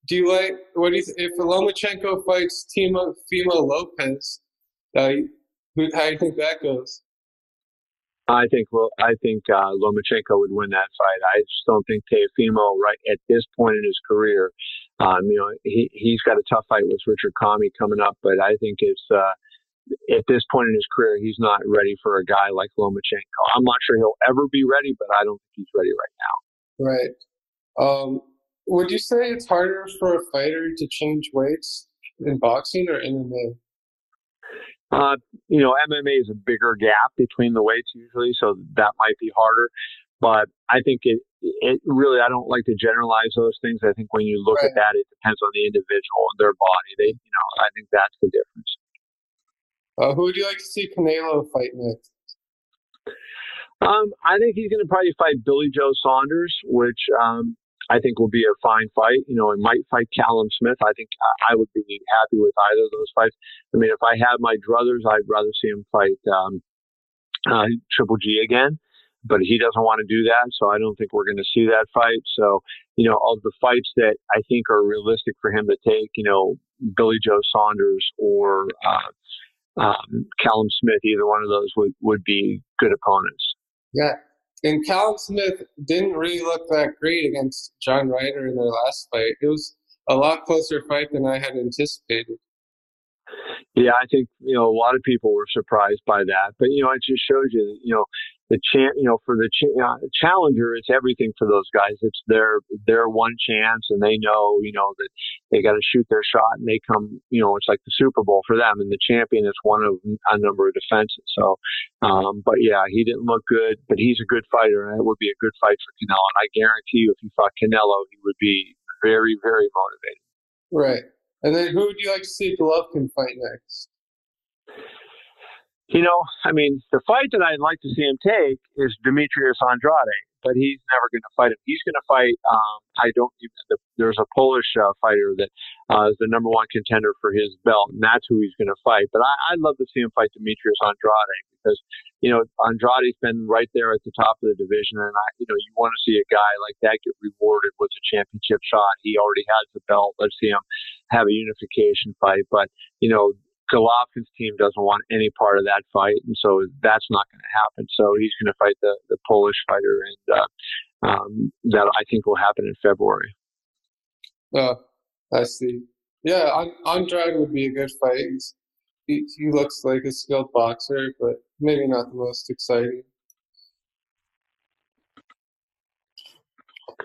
do you like what do you if Lomachenko fights Teofimo Lopez? Uh, how do you think that goes? I think well, I think uh, Lomachenko would win that fight. I just don't think Teofimo, right at this point in his career, um, you know, he he's got a tough fight with Richard Commey coming up, but I think it's uh, at this point in his career, he's not ready for a guy like Lomachenko. I'm not sure he'll ever be ready, but I don't think he's ready right now. Right. Um, would you say it's harder for a fighter to change weights in boxing or MMA? Uh, you know, MMA is a bigger gap between the weights usually, so that might be harder. But I think it, it really, I don't like to generalize those things. I think when you look right. at that, it depends on the individual and their body. They, you know, I think that's the difference. Uh, who would you like to see Canelo fight next? Um, I think he's going to probably fight Billy Joe Saunders, which um, I think will be a fine fight. You know, I might fight Callum Smith. I think I would be happy with either of those fights. I mean, if I had my druthers, I'd rather see him fight um, uh, Triple G again. But he doesn't want to do that, so I don't think we're going to see that fight. So, you know, of the fights that I think are realistic for him to take, you know, Billy Joe Saunders or uh, um, Callum Smith, either one of those would, would be good opponents. Yeah, and Callum Smith didn't really look that great against John Ryder in their last fight. It was a lot closer fight than I had anticipated. Yeah, I think you know a lot of people were surprised by that, but you know it just shows you you know the chance, you know, for the uh, challenger, it's everything for those guys. It's their their one chance, and they know, you know, that they got to shoot their shot, and they come, you know, it's like the Super Bowl for them. And the champion is one of a number of defenses. So, um, but yeah, he didn't look good, but he's a good fighter, and it would be a good fight for Canelo. And I guarantee you, if he fought Canelo, he would be very, very motivated. Right. And then who would you like to see Golovkin fight next? You know, I mean, the fight that I'd like to see him take is Demetrius Andrade but he's never going to fight him. He's going to fight. Um, I don't. The, there's a Polish uh, fighter that uh, is the number one contender for his belt, and that's who he's going to fight. But I, I'd love to see him fight Demetrius Andrade because you know Andrade's been right there at the top of the division, and I, you know, you want to see a guy like that get rewarded with a championship shot. He already has the belt. Let's see him have a unification fight. But you know, Golovkin's team doesn't want any part of that fight, and so that's not going to happen. So he's going to fight the, the Polish fighter, and uh, um, that I think will happen in February. Oh, I see. Yeah, Andrade would be a good fight. He, he looks like a skilled boxer, but maybe not the most exciting.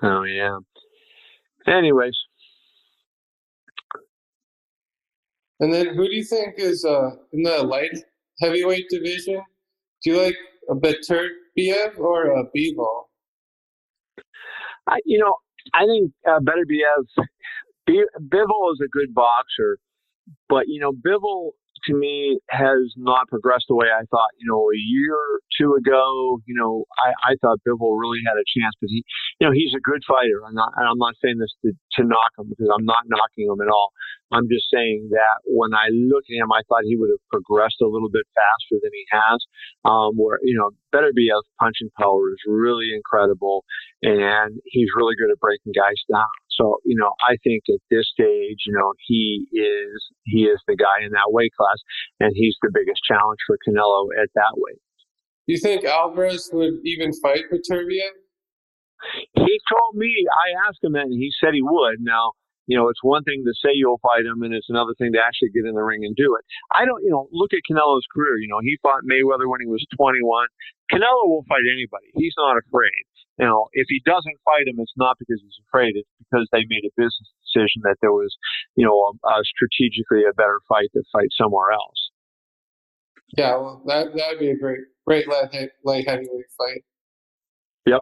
Oh yeah. Anyways, And then who do you think is uh, in the light heavyweight division? Do you like a Beterbiev or a Bivol? I, you know, I think uh, Beterbiev, Bivol is a good boxer, but you know, Bivol to me has not progressed the way I thought. You know, a year or two ago, you know, I, I thought Bivol really had a chance, but he, you know, he's a good fighter. I'm not, and I'm not saying this to, to knock him because I'm not knocking him at all. I'm just saying that when I look at him, I thought he would have progressed a little bit faster than he has. Um, where, you know, Beterbiev punching power is really incredible and he's really good at breaking guys down. So, you know, I think at this stage, you know, he is, he is the guy in that weight class and he's the biggest challenge for Canelo at that weight. Do you think Alvarez would even fight Beterbiev? He told me, I asked him that and he said he would. Now, you know, it's one thing to say you'll fight him, and it's another thing to actually get in the ring and do it. I don't, you know, look at Canelo's career. You know, he fought Mayweather when he was 21. Canelo will fight anybody. He's not afraid. You know, if he doesn't fight him, it's not because he's afraid. It's because they made a business decision that there was, you know, a, a strategically a better fight to fight somewhere else. Yeah, well, that that'd be a great, great light, light heavyweight fight. Yep.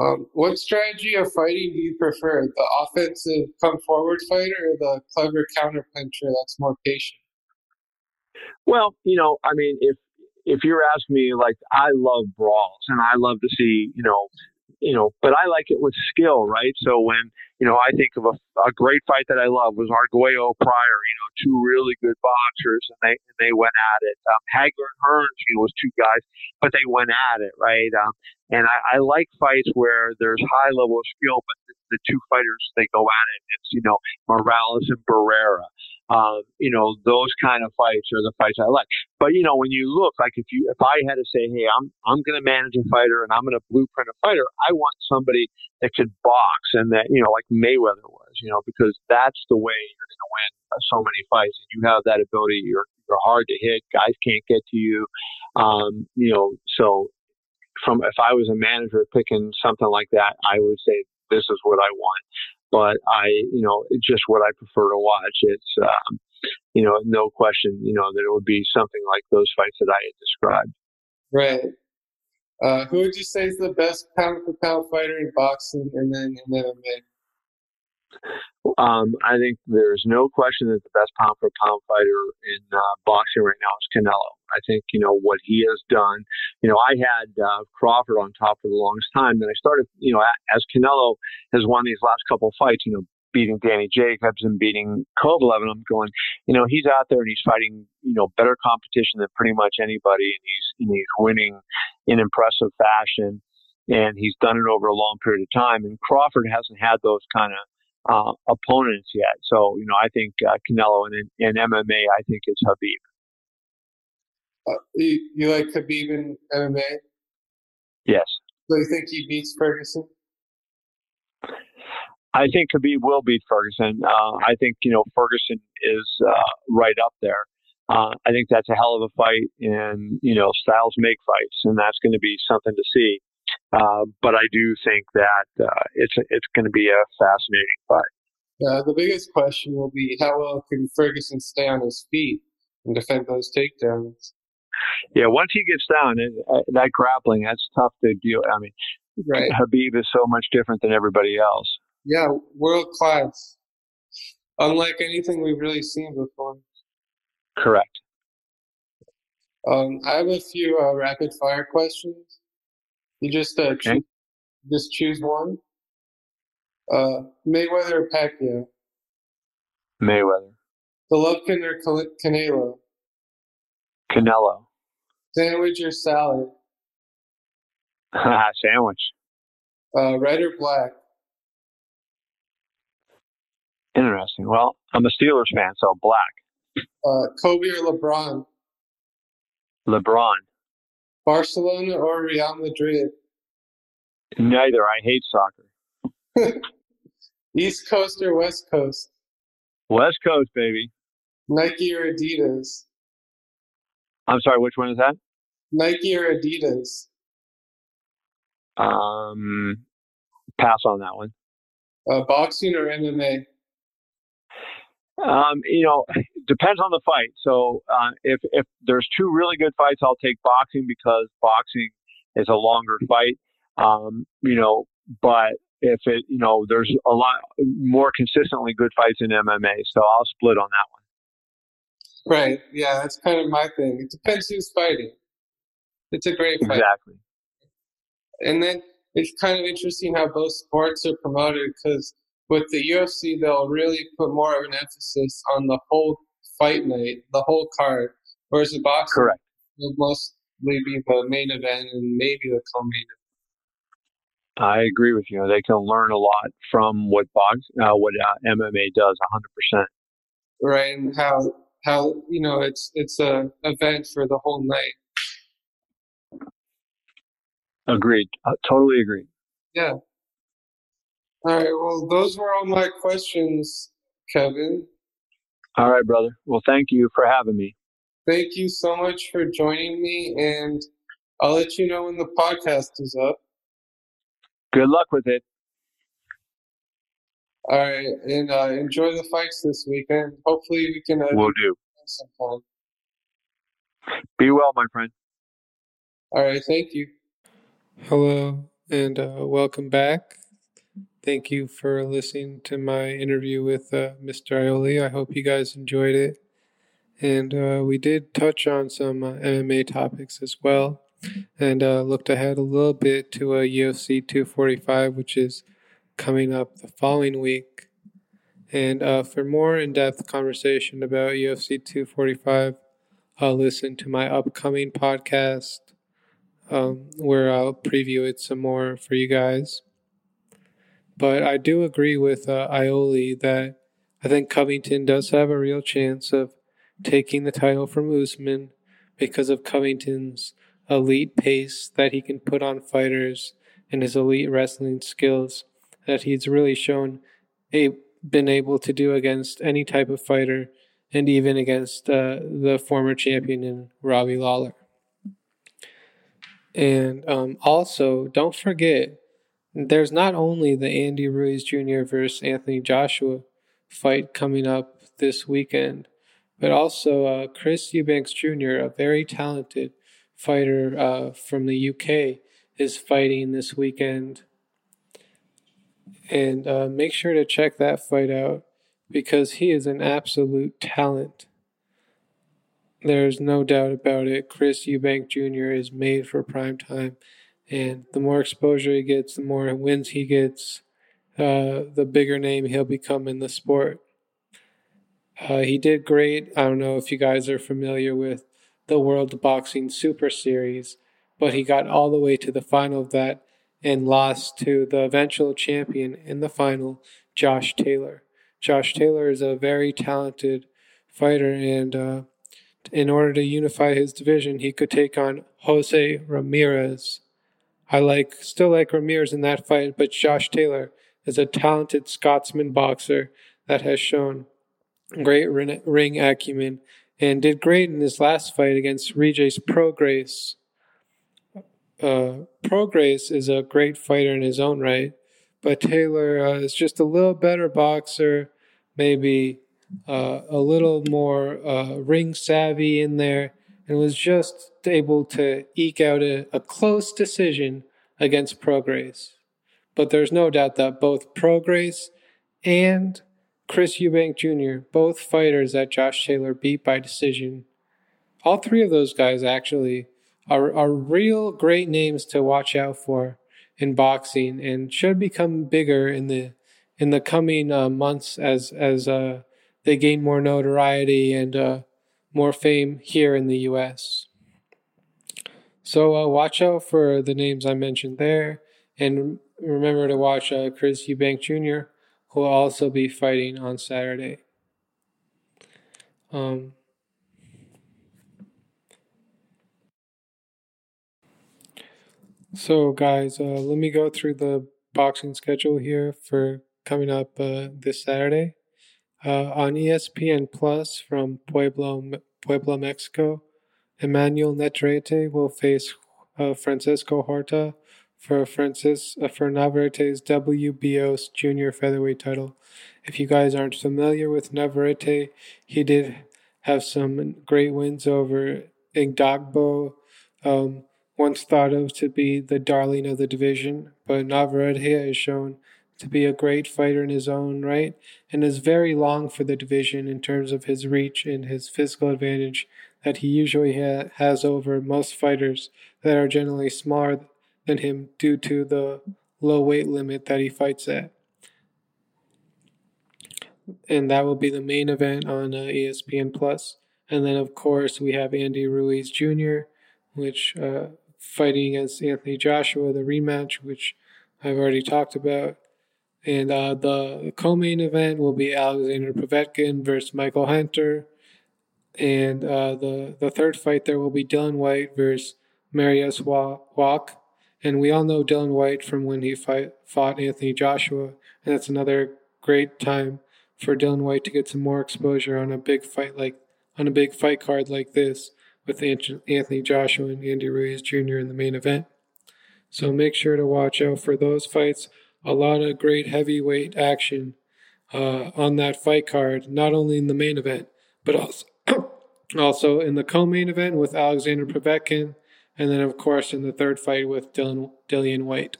Um, what strategy of fighting do you prefer? The offensive come forward fighter or the clever counter puncher that's more patient? Well, you know, I mean, if if you're asking me, like, I love brawls and I love to see, you know, you know, but I like it with skill, right? So when, you know, I think of a, a great fight that I love was Arguello Pryor, you know, two really good boxers and they, and they went at it. Um, Hagler and Hearns, you know, was two guys, but they went at it, right? Um, and I, I like fights where there's high level of skill, but the, the two fighters, they go at it. It's, you know, Morales and Barrera. Um, you know, those kind of fights are the fights I like. But you know, when you look, like if you, if I had to say, hey, I'm, I'm going to manage a fighter and I'm going to blueprint a fighter, I want somebody that could box and that, you know, like Mayweather was, you know, because that's the way you're going to win so many fights. And you have that ability. You're, you're hard to hit. Guys can't get to you. Um, you know, so from, if I was a manager picking something like that, I would say, this is what I want but I, you know, just what I prefer to watch. It's, um, you know, no question, you know, that it would be something like those fights that I had described. Right. Uh, who would you say is the best pound for pound fighter in boxing and then in MMA? Um, I think there's no question that the best pound for pound fighter in uh, boxing right now is Canelo. I think you know what he has done. You know, I had uh, Crawford on top for the longest time, and I started, you know, as Canelo has won these last couple of fights, you know, beating Danny Jacobs and beating Kovalev, and I'm going, you know, he's out there and he's fighting, you know, better competition than pretty much anybody, and he's and he's winning in impressive fashion, and he's done it over a long period of time. And Crawford hasn't had those kind of uh, opponents yet. So, you know, I think uh, Canelo and in, in MMA, I think it's Khabib. Uh, you, you like Khabib in MMA? Yes. So you think he beats Ferguson? I think Khabib will beat Ferguson. Uh, I think you know Ferguson is uh, right up there. Uh, I think that's a hell of a fight, and you know styles make fights, and that's going to be something to see. Uh, but I do think that uh, it's it's going to be a fascinating fight. Uh, the biggest question will be how well can Ferguson stay on his feet and defend those takedowns. Yeah, once he gets down, it, uh, that grappling that's tough to deal. I mean, right. Khabib is so much different than everybody else. yeah, world class. Unlike anything we've really seen before. Correct. Um, I have a few uh, rapid fire questions. You just uh, Okay. choose, just choose one. Uh, Mayweather or Pacquiao? Mayweather. Golovkin or Can- Canelo? Canelo. Sandwich or salad? Sandwich. Uh, red or black? Interesting. Well, I'm a Steelers fan, so black. Uh, Kobe or LeBron? LeBron. Barcelona or Real Madrid? Neither. I hate soccer. East Coast or West Coast? West Coast, baby. Nike or Adidas? I'm sorry, which one is that? Nike or Adidas? Um, pass on that one. Uh, boxing or MMA? Um, you know, depends on the fight. So uh, if if there's two really good fights, I'll take boxing because boxing is a longer fight. Um, you know, but if it, you know, there's a lot more consistently good fights in MMA, so I'll split on that one. Right. Yeah, that's kind of my thing. It depends who's fighting. It's a great fight. Exactly. And then it's kind of interesting how both sports are promoted because with the UFC, they'll really put more of an emphasis on the whole fight night, the whole card, whereas the boxing Correct. will mostly be the main event and maybe the co-main event. I agree with you. They can learn a lot from what box, uh, what uh, MMA does, 100%. right? And how how you know it's it's a event for the whole night. Agreed. Uh, totally agreed. Yeah. All right. Well, those were all my questions, Kevin. All right, brother. Well, thank you for having me. Thank you so much for joining me, and I'll let you know when the podcast is up. Good luck with it. All right, and uh, enjoy the fights this weekend. Hopefully, we can uh, Will do. sometime. Be well, my friend. All right, thank you. Hello, and uh, welcome back. Thank you for listening to my interview with uh, Mr. Iole. I hope you guys enjoyed it. And uh, we did touch on some uh, MMA topics as well, and uh, looked ahead a little bit to a UFC 245, which is coming up the following week. And uh, for more in depth conversation about UFC 245, I'll listen to my upcoming podcast um, where I'll preview it some more for you guys. But I do agree with uh, Iole that I think Covington does have a real chance of taking the title from Usman because of Covington's elite pace that he can put on fighters and his elite wrestling skills that he's really shown a, been able to do against any type of fighter and even against uh, the former champion in Robbie Lawler. And um, also, don't forget, there's not only the Andy Ruiz Jr. versus Anthony Joshua fight coming up this weekend, but also uh, Chris Eubanks Jr., a very talented fighter uh, from the UK, is fighting this weekend. And uh, make sure to check that fight out because he is an absolute talent. There's no doubt about it. Chris Eubank Jr. is made for prime time, and the more exposure he gets, the more wins he gets, uh, the bigger name he'll become in the sport. Uh, he did great. I don't know if you guys are familiar with the World Boxing Super Series, but he got all the way to the final of that and lost to the eventual champion in the final, Josh Taylor. Josh Taylor is a very talented fighter, and uh, in order to unify his division, he could take on Jose Ramirez. I like still like Ramirez in that fight, but Josh Taylor is a talented Scotsman boxer that has shown great ring acumen and did great in his last fight against Regis Prograis. Uh, Prograis is a great fighter in his own right, but Taylor uh, is just a little better boxer, maybe uh, a little more uh, ring savvy in there, and was just able to eke out a, a close decision against Prograis. but there's no doubt that both Prograis and Chris Eubank Jr., both fighters that Josh Taylor beat by decision. All three of those guys actually are, are real great names to watch out for in boxing and should become bigger in the in the coming uh, months as as uh, they gain more notoriety and uh, more fame here in the U.S. So uh, watch out for the names I mentioned there, and remember to watch uh, Chris Eubank Jr., who will also be fighting on Saturday. Um, so, guys, uh, let me go through the boxing schedule here for coming up uh, this Saturday. Uh, on ESPN Plus from Pueblo, Puebla, Mexico, Emmanuel Navarrete will face uh, Francisco Horta for Francis uh, for Navarrete's WBO junior featherweight title. If you guys aren't familiar with Navarrete, he did have some great wins over Igdagbo, um, once thought of to be the darling of the division, but Navarrete has shown to be a great fighter in his own right and is very long for the division in terms of his reach and his physical advantage that he usually ha- has over most fighters that are generally smaller than him due to the low weight limit that he fights at. And that will be the main event on uh, ESPN Plus. And then, of course, we have Andy Ruiz Jr., which uh, fighting against Anthony Joshua, the rematch, which I've already talked about. And uh, the co-main event will be Alexander Povetkin versus Michael Hunter. And uh, the the third fight there will be Dillian Whyte versus Mariusz Wach. And we all know Dillian Whyte from when he fight, fought Anthony Joshua. And that's another great time for Dillian Whyte to get some more exposure on a big fight like on a big fight card like this with Anthony Joshua and Andy Ruiz Jr. in the main event. So make sure to watch out for those fights a lot of great heavyweight action uh, on that fight card, not only in the main event, but also also in the co-main event with Alexander Povetkin, and then of course in the third fight with Dylan, Dillian Whyte.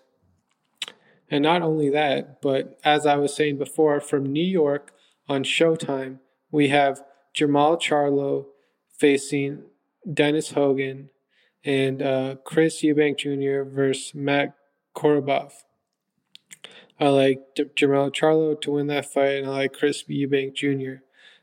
And not only that, but as I was saying before, from New York on Showtime, we have Jermall Charlo facing Dennis Hogan and uh, Chris Eubank Jr. versus Matt Korobov. I like Jermall Charlo to win that fight, and I like Chris Eubank Jr.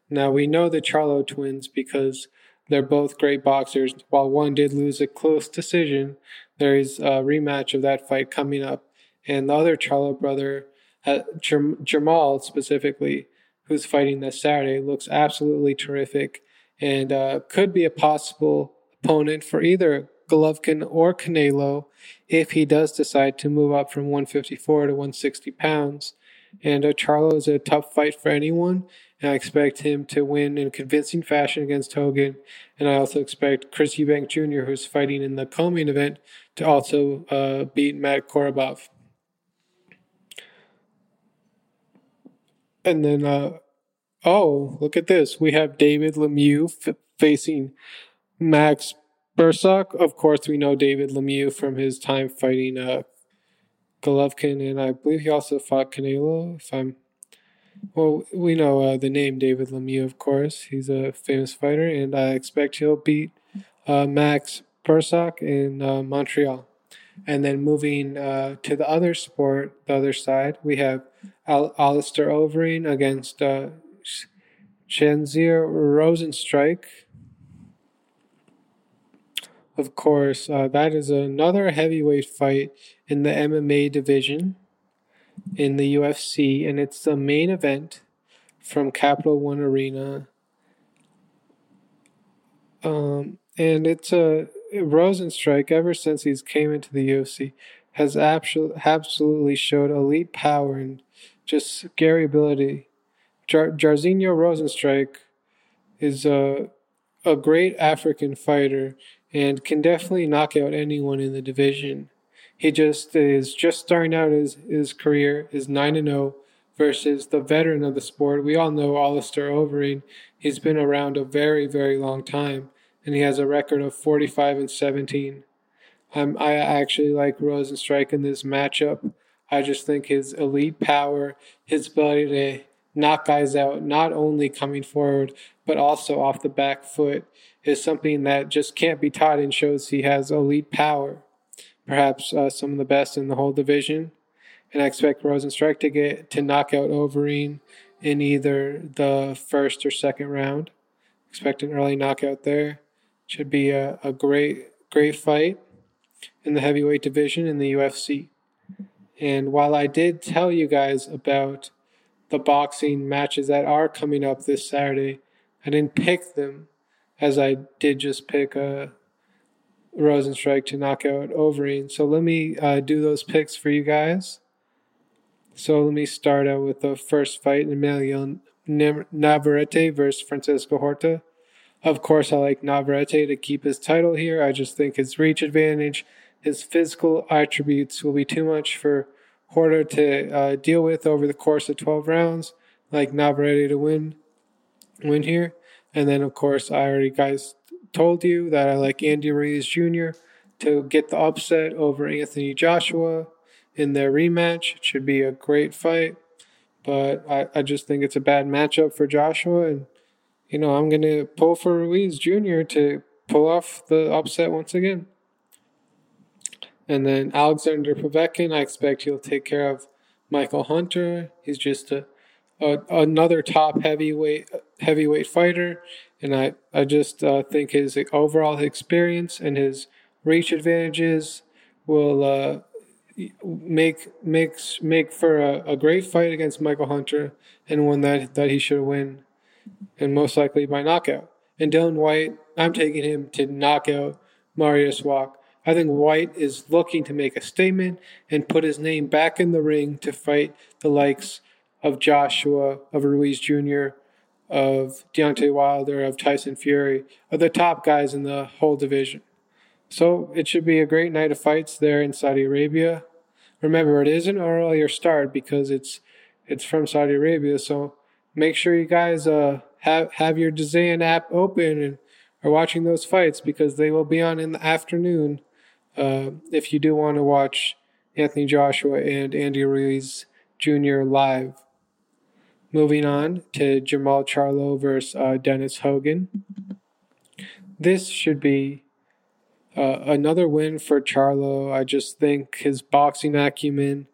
Now we know the Charlo twins because they're both great boxers. While one did lose a close decision, there is a rematch of that fight coming up, and the other Charlo brother, uh, Jermall specifically, who's fighting this Saturday, looks absolutely terrific and uh, could be a possible opponent for either Golovkin or Canelo if he does decide to move up from 154 to 160 pounds. And uh, Charlo is a tough fight for anyone, and I expect him to win in convincing fashion against Hogan. And I also expect Chris Eubank Jr., who's fighting in the co-main event, to also uh, beat Matt Korobov. And then, uh, oh, look at this. We have David Lemieux f- facing Max Bursak, of course, we know David Lemieux from his time fighting uh, Golovkin, and I believe he also fought Canelo. If I'm well, we know uh, the name David Lemieux, of course. He's a famous fighter, and I expect he'll beat uh, Max Bursak in uh, Montreal. And then moving uh, to the other sport, the other side, we have Al- Alistair Overeem against uh, Chandler Rozenstruik of course, uh, that is another heavyweight fight in the MMA division in the UFC, and it's the main event from Capital One Arena. Um, and it's a Rozenstruik ever since he's came into the UFC has absolutely showed elite power and just scary ability. Jar- Jairzinho Rozenstruik is a a great African fighter and can definitely knock out anyone in the division. He just is just starting out his, his career, is 9 and 0 versus the veteran of the sport. We all know Alistair Overeem. He's been around a very, very long time, and he has a record of 45 and 17. I'm, I actually like Rozenstruik in this matchup. I just think his elite power, his ability to knock guys out, not only coming forward, but also off the back foot, is something that just can't be taught and shows he has elite power. Perhaps uh, some of the best in the whole division. And I expect Rozenstruik to get to knock out Overeem in either the first or second round. Expect an early knockout there. Should be a, a great, great fight in the heavyweight division in the UFC. And while I did tell you guys about the boxing matches that are coming up this Saturday, I didn't pick them as I did just pick a Rozenstruik to knock out Overeem. So let me uh, do those picks for you guys. So let me start out with the first fight, Emilio Navarrete versus Francisco Horta. Of course, I like Navarrete to keep his title here. I just think his reach advantage, his physical attributes will be too much for Horta to uh, deal with over the course of 12 rounds. Like Navarrete to win, win here. And then, of course, I already guys told you that I like Andy Ruiz Jr. to get the upset over Anthony Joshua in their rematch. It should be a great fight, but I, I just think it's a bad matchup for Joshua. And, you know, I'm to pull for Ruiz Jr. to pull off the upset once again. And then Alexander Povetkin, I expect he'll take care of Michael Hunter. He's just a, a another top heavyweight heavyweight fighter, and I I just uh, think his overall experience and his reach advantages will uh, make makes make for a, a great fight against Michael Hunter and one that that he should win, and most likely by knockout. And Dillian Whyte, I'm taking him to knock out Mariusz Wach. I think Whyte is looking to make a statement and put his name back in the ring to fight the likes of Joshua, of Ruiz Jr., of Deontay Wilder, of Tyson Fury, of the top guys in the whole division. So it should be a great night of fights there in Saudi Arabia. Remember, it is an earlier start because it's it's from Saudi Arabia. So make sure you guys uh, have have your DAZN app open and are watching those fights because they will be on in the afternoon. Uh, if you do want to watch Anthony Joshua and Andy Ruiz Jr. live. Moving on to Jermall Charlo versus uh, Dennis Hogan. This should be uh, another win for Charlo. I just think his boxing acumen,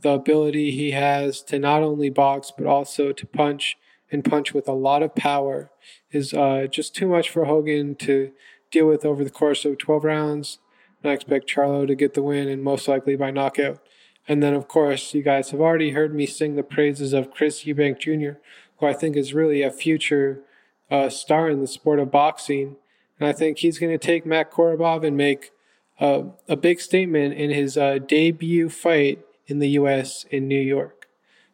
the ability he has to not only box but also to punch and punch with a lot of power, is uh, just too much for Hogan to deal with over the course of 12 rounds. And I expect Charlo to get the win and most likely by knockout. And then, of course, you guys have already heard me sing the praises of Chris Eubank Jr., who I think is really a future uh, star in the sport of boxing. And I think he's going to take Matt Korobov and make uh, a big statement in his uh, debut fight in the U.S. in New York.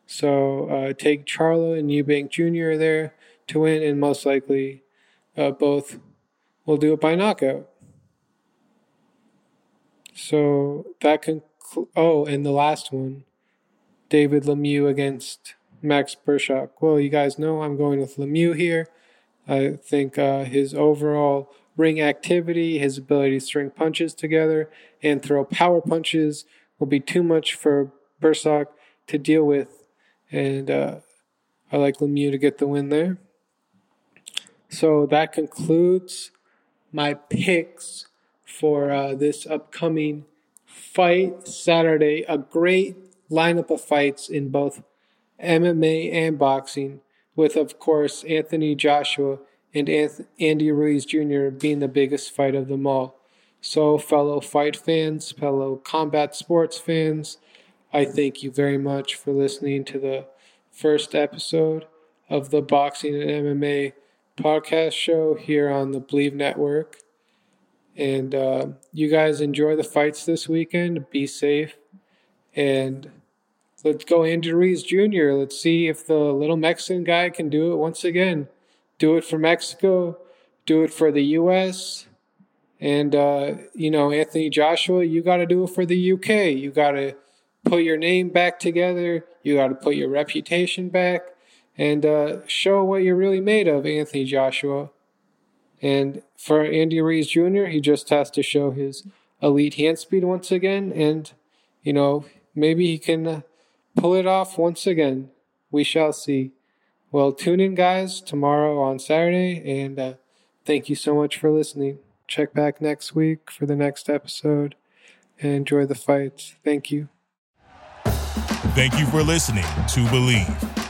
So uh, take Charlo and Eubank Jr. there to win, and most likely uh, both will do it by knockout. So that can. Oh, and the last one, David Lemieux against Max Bursak. Well, you guys know I'm going with Lemieux here. I think uh, his overall ring activity, his ability to string punches together and throw power punches will be too much for Bursak to deal with. And uh, I like Lemieux to get the win there. So that concludes my picks for uh, this upcoming fight Saturday. A great lineup of fights in both MMA and boxing with, of course, Anthony Joshua and Andy Ruiz Jr. being the biggest fight of them all. So, fellow fight fans, fellow combat sports fans, I thank you very much for listening to the first episode of the Boxing and MMA podcast show here on the Bleav Network. And uh, you guys enjoy the fights this weekend. Be safe. And let's go Andy Ruiz Jr. Let's see if the little Mexican guy can do it once again. Do it for Mexico, do it for the U.S., and, uh, you know, Anthony Joshua, you got to do it for the UK. You got to put your name back together. You got to put your reputation back and uh, show what you're really made of, Anthony Joshua. And for Andy Ruiz Jr., he just has to show his elite hand speed once again and, you know, maybe he can uh, pull it off once again. We shall see. Well, tune in, guys, tomorrow on Saturday, and uh, thank you so much for listening. Check back next week for the next episode and enjoy the fights. Thank you. Thank you for listening to Bleav.